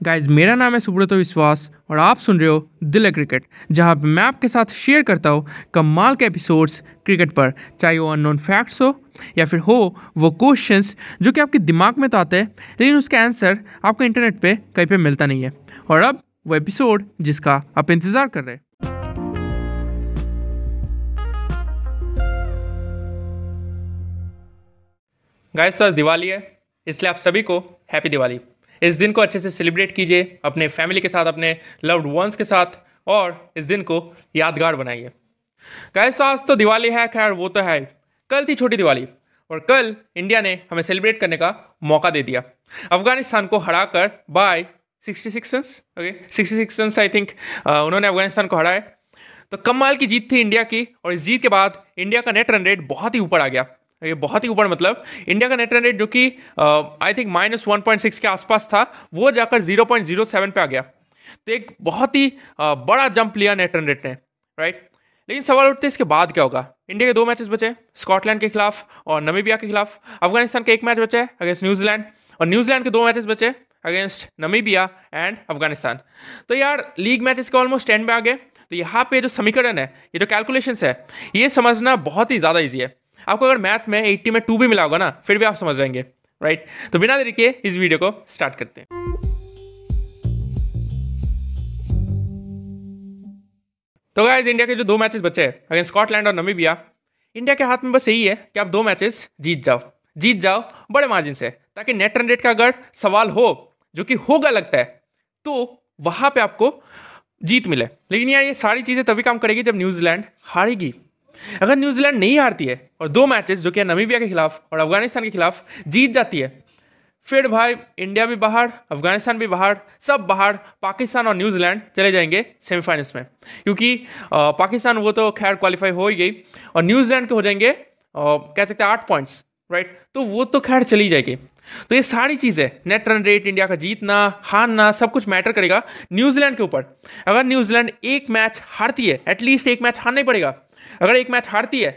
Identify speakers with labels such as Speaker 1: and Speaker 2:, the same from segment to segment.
Speaker 1: Guys मेरा नाम है सुब्रत विश्वास और आप सुन रहे हो दिल क्रिकेट, जहाँ मैं आपके साथ शेयर करता हूँ कमाल के एपिसोड्स क्रिकेट पर। चाहे वो अननोन फैक्ट्स हो या फिर हो वो क्वेश्चंस जो कि आपके दिमाग में तो आते हैं, लेकिन उसका आंसर आपको इंटरनेट पे कहीं पे मिलता नहीं है। और अब वो एपिसोड जिसका आप इंतज़ार कर रहे हैं। गाइस तो आज दिवाली है, इसलिए आप सभी को हैप्पी दिवाली। इस दिन को अच्छे से सेलिब्रेट कीजिए, अपने फैमिली के साथ, अपने लव्ड वंस के साथ, और इस दिन को यादगार बनाइए। गाइस आज तो दिवाली है, खैर, वो तो है। कल थी छोटी दिवाली, और कल इंडिया ने हमें सेलिब्रेट करने का मौका दे दिया। अफ़गानिस्तान को हराकर by 66 runs okay 66 runs I think उन्होंने अफ़गानिस्तान को हराया तो कमाल की जीत थी इंडिया की, और इस जीत के बाद इंडिया का नेट रन रेट बहुत ही ऊपर आ गया। ये बहुत ही ऊपर मतलब इंडिया का नेट रन रेट जो कि I think minus one point six के आसपास था वो जाकर ज़ीरो पॉइंट ज़ीरो सेवन पर आ गया। तो एक बहुत ही uh, बड़ा जंप लिया नेट रन रेट ने राइट लेकिन सवाल उठते इसके बाद क्या होगा? इंडिया के दो मैचेस बचे स्कॉटलैंड के खिलाफ और नमीबिया के खिलाफ। अफ़गानिस्तान का एक मैच बचा है अगेंस्ट न्यूजीलैंड और न्यूजीलैंड के दो मैचेस बचे अगेंस्ट नमीबिया एंड अफ़गानिस्तान तो यार लीग मैचेस के ऑलमोस्ट एंड में आ गए। तो यहाँ पे जो समीकरण है ये जो कैलकुलेशन है ये समझना बहुत ही ज़्यादा ईजी है। आपको अगर मैथ में 80 में टू भी मिला होगा ना, फिर भी आप समझ जाएँगे राइट तो बिना देरी के इस वीडियो को स्टार्ट करते हैं। तो गाइज़ इंडिया के जो दो मैचेस बचे हैं अगेंस्ट स्कॉटलैंड और नमीबिया इंडिया के हाथ में बस यही है कि आप दो मैचेस जीत जाओ। जीत जाओ, बड़े मार्जिन से, ताकि नेट रन रेट का अगर सवाल हो, जो कि होगा लगता है तो वहाँ पे आपको जीत मिले। लेकिन यार, ये सारी चीज़ें तभी काम करेगी जब न्यूजीलैंड हारेगी। अगर न्यूजीलैंड नहीं हारती है और दो मैचेस जो कि नमीबिया के खिलाफ और अफ़गानिस्तान के खिलाफ जीत जाती है, फिर भाई इंडिया भी बाहर, अफ़गानिस्तान भी बाहर, सब बाहर पाकिस्तान और न्यूजीलैंड चले जाएँगे सेमीफाइनल्स में। क्योंकि पाकिस्तान वो तो खैर क्वालिफाई हो ही गई और न्यूजीलैंड के हो जाएँगे कह सकते हैं आठ पॉइंट्स राइट तो वो तो खैर चली जाएगी। तो ये सारी चीज़ें नेट रन रेट इंडिया का जीतना, हारना, सब कुछ मैटर करेगा न्यूजीलैंड के ऊपर। अगर न्यूजीलैंड एक मैच हारती है एटलीस्ट एक मैच हारना ही पड़ेगा। अगर एक मैच हारती है,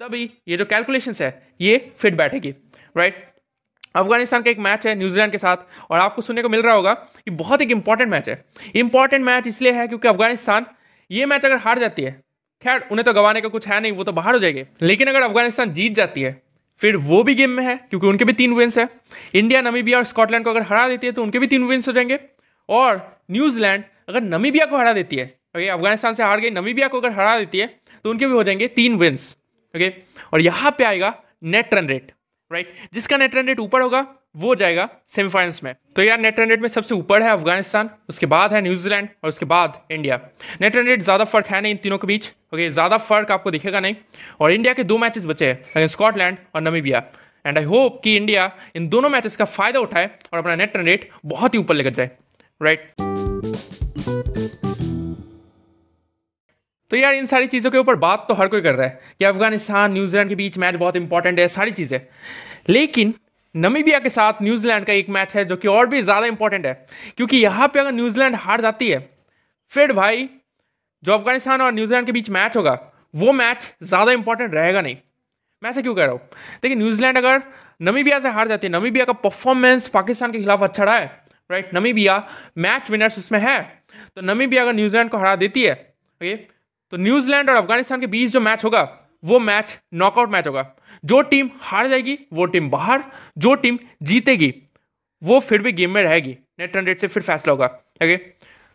Speaker 1: तभी ये जो कैलकुलेशन है, ये फिट बैठेगी राइट अफ़गानिस्तान का एक मैच है न्यूजीलैंड के साथ, और आपको सुनने को मिल रहा होगा कि बहुत एक इंपॉर्टेंट मैच है। इंपॉर्टेंट मैच इसलिए है क्योंकि अफ़गानिस्तान ये मैच अगर हार जाती है, खैर, उन्हें तो गवाने का कुछ है नहीं, वो तो बाहर हो जाएँगे। लेकिन अगर अफ़गानिस्तान जीत जाती है, फिर वो भी गेम में है, क्योंकि उनके भी तीन विंस है। इंडिया नमीबिया और स्कॉटलैंड को अगर हरा देती है तो उनके भी तीन विंस हो जाएँगे। और न्यूजीलैंड अगर नमीबिया को हरा देती है ओके अफ़गानिस्तान से हार गई नमीबिया को अगर हरा देती है तो उनके भी हो जाएँगे तीन विंस ओके और यहाँ पे आएगा नेट रन रेट राइट जिसका नेट रन रेट ऊपर होगा, वो जाएगा सेमीफाइनल्स में। तो यार नेट रन रेट में सबसे ऊपर है अफ़गानिस्तान, उसके बाद है न्यूजीलैंड और उसके बाद इंडिया। नेट रन रेट ज़्यादा फ़र्क है नहीं इन तीनों के बीच ओके ज़्यादा फ़र्क आपको दिखेगा नहीं। और इंडिया के दो मैचेस बचे हैं स्कॉटलैंड और नमीबिया एंड आई होप कि इंडिया इन दोनों मैचेस का फ़ायदा उठाए और अपना नेट रन रेट बहुत ही ऊपर लेकर जाए राइट तो यार, इन सारी चीज़ों के ऊपर बात तो हर कोई कर रहा है कि अफ़गानिस्तान, न्यूजीलैंड के बीच मैच बहुत इंपॉर्टेंट है सारी चीज़ें। लेकिन नमीबिया के साथ न्यूजीलैंड का एक मैच है जो कि और भी ज़्यादा इंपॉर्टेंट है, क्योंकि यहाँ पे अगर न्यूजीलैंड हार जाती है, फिर भाई जो अफ़गानिस्तान और न्यूजीलैंड के बीच मैच होगा, वो मैच ज़्यादा इंपॉर्टेंट रहेगा नहीं। मैं ऐसा क्यों कह रहा हूँ? देखिए, न्यूजीलैंड अगर नमीबिया से हार जाती है, नमीबिया का परफॉर्मेंस पाकिस्तान के खिलाफ अच्छा रहा है राइट नमीबिया मैच विनर्स उसमें है। तो नमीबिया अगर न्यूजीलैंड को हरा देती है ओके तो न्यूजीलैंड और अफ़गानिस्तान के बीच जो मैच होगा, वो मैच नॉकआउट मैच होगा। जो टीम हार जाएगी, वो टीम बाहर, जो टीम जीतेगी, वो फिर भी गेम में रहेगी। नेट रन रेट से फिर फैसला होगा ओके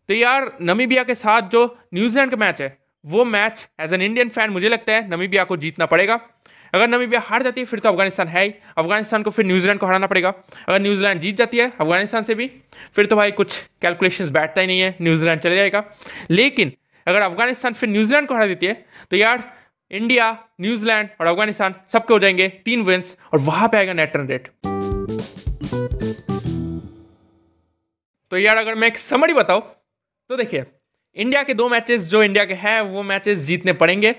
Speaker 1: तो यार नमीबिया के साथ जो न्यूजीलैंड का मैच है, वो match as an Indian fan मुझे लगता है नमीबिया को जीतना पड़ेगा। अगर नमीबिया हार जाती है, फिर तो अफ़गानिस्तान है ही। अफ़गानिस्तान को फिर न्यूजीलैंड को हराना पड़ेगा। अगर न्यूजीलैंड जीत जाती है, अफ़गानिस्तान से भी, फिर तो भाई कुछ कैलकुलेशंस बैठता ही नहीं है, न्यूजीलैंड चले जाएगा। लेकिन अगर अफ़गानिस्तान फिर न्यूजीलैंड को हरा देती है तो यार इंडिया, न्यूजीलैंड और अफ़गानिस्तान सबके हो जाएँगे तीन विंस और वहाँ पे आएगा नेट रन रेट तो यार अगर मैं एक समरी बताऊँ तो देखिए, इंडिया के दो मैचेस जो इंडिया के हैं, वो मैचेस जीतने पड़ेंगे।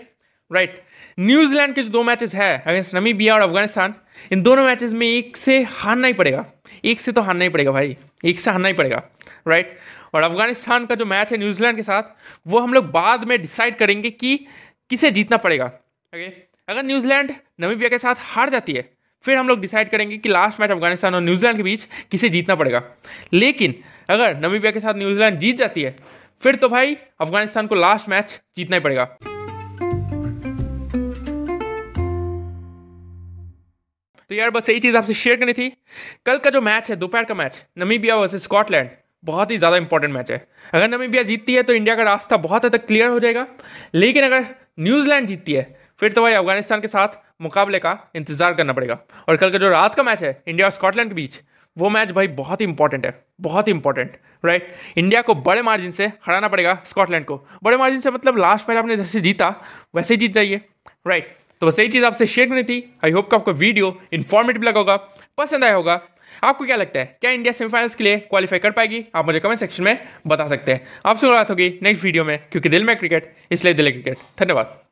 Speaker 1: राइट न्यूजीलैंड के जो दो मैचेस है अगेंस्ट नमीबिया और अफ़गानिस्तान इन दोनों मैचेस में एक से हारना ही पड़ेगा। एक से तो हारना ही पड़ेगा भाई। एक से हारना ही पड़ेगा। राइट और अफ़गानिस्तान का जो मैच है न्यूजीलैंड के साथ, वो हम लोग बाद में डिसाइड करेंगे कि किसे जीतना पड़ेगा। ओके अगर न्यूजीलैंड नमीबिया के साथ हार जाती है, फिर हम लोग डिसाइड करेंगे कि लास्ट मैच अफ़गानिस्तान और न्यूजीलैंड के बीच किसे जीतना पड़ेगा। लेकिन अगर नमीबिया के साथ न्यूजीलैंड जीत जाती है, फिर तो भाई अफ़गानिस्तान को लास्ट मैच जीतना ही पड़ेगा। तो यार बस यही चीज़ आपसे शेयर करनी थी। कल का जो मैच है, दोपहर का मैच नमीबिया वर्सेस स्कॉटलैंड बहुत ही ज़्यादा इंपॉर्टेंट मैच है। अगर नमीबिया जीतती है तो इंडिया का रास्ता बहुत हद तक क्लियर हो जाएगा। लेकिन अगर न्यूजीलैंड जीतती है, फिर तो भाई अफ़गानिस्तान के साथ मुकाबले का इंतज़ार करना पड़ेगा। और कल का जो रात का मैच है इंडिया और स्कॉटलैंड के बीच, वो मैच भाई बहुत ही इंपॉर्टेंट है, बहुत ही इंपॉर्टेंट राइट इंडिया को बड़े मार्जिन से हराना पड़ेगा स्कॉटलैंड को। बड़े मार्जिन से मतलब लास्ट मैच आपने जैसे जीता, वैसे ही जीत जाइए राइट तो बस यही चीज़ आपसे शेयर करनी थी। आई होप कि आपको वीडियो इन्फॉर्मेटिव लगा होगा, पसंद आया होगा। आपको क्या लगता है, क्या इंडिया सेमीफाइनल्स के लिए क्वालिफाई कर पाएगी? आप मुझे कमेंट सेक्शन में बता सकते हैं। आपसे मुलाकात होगी नेक्स्ट वीडियो में, क्योंकि दिल में क्रिकेट इसलिए दिल क्रिकेट धन्यवाद।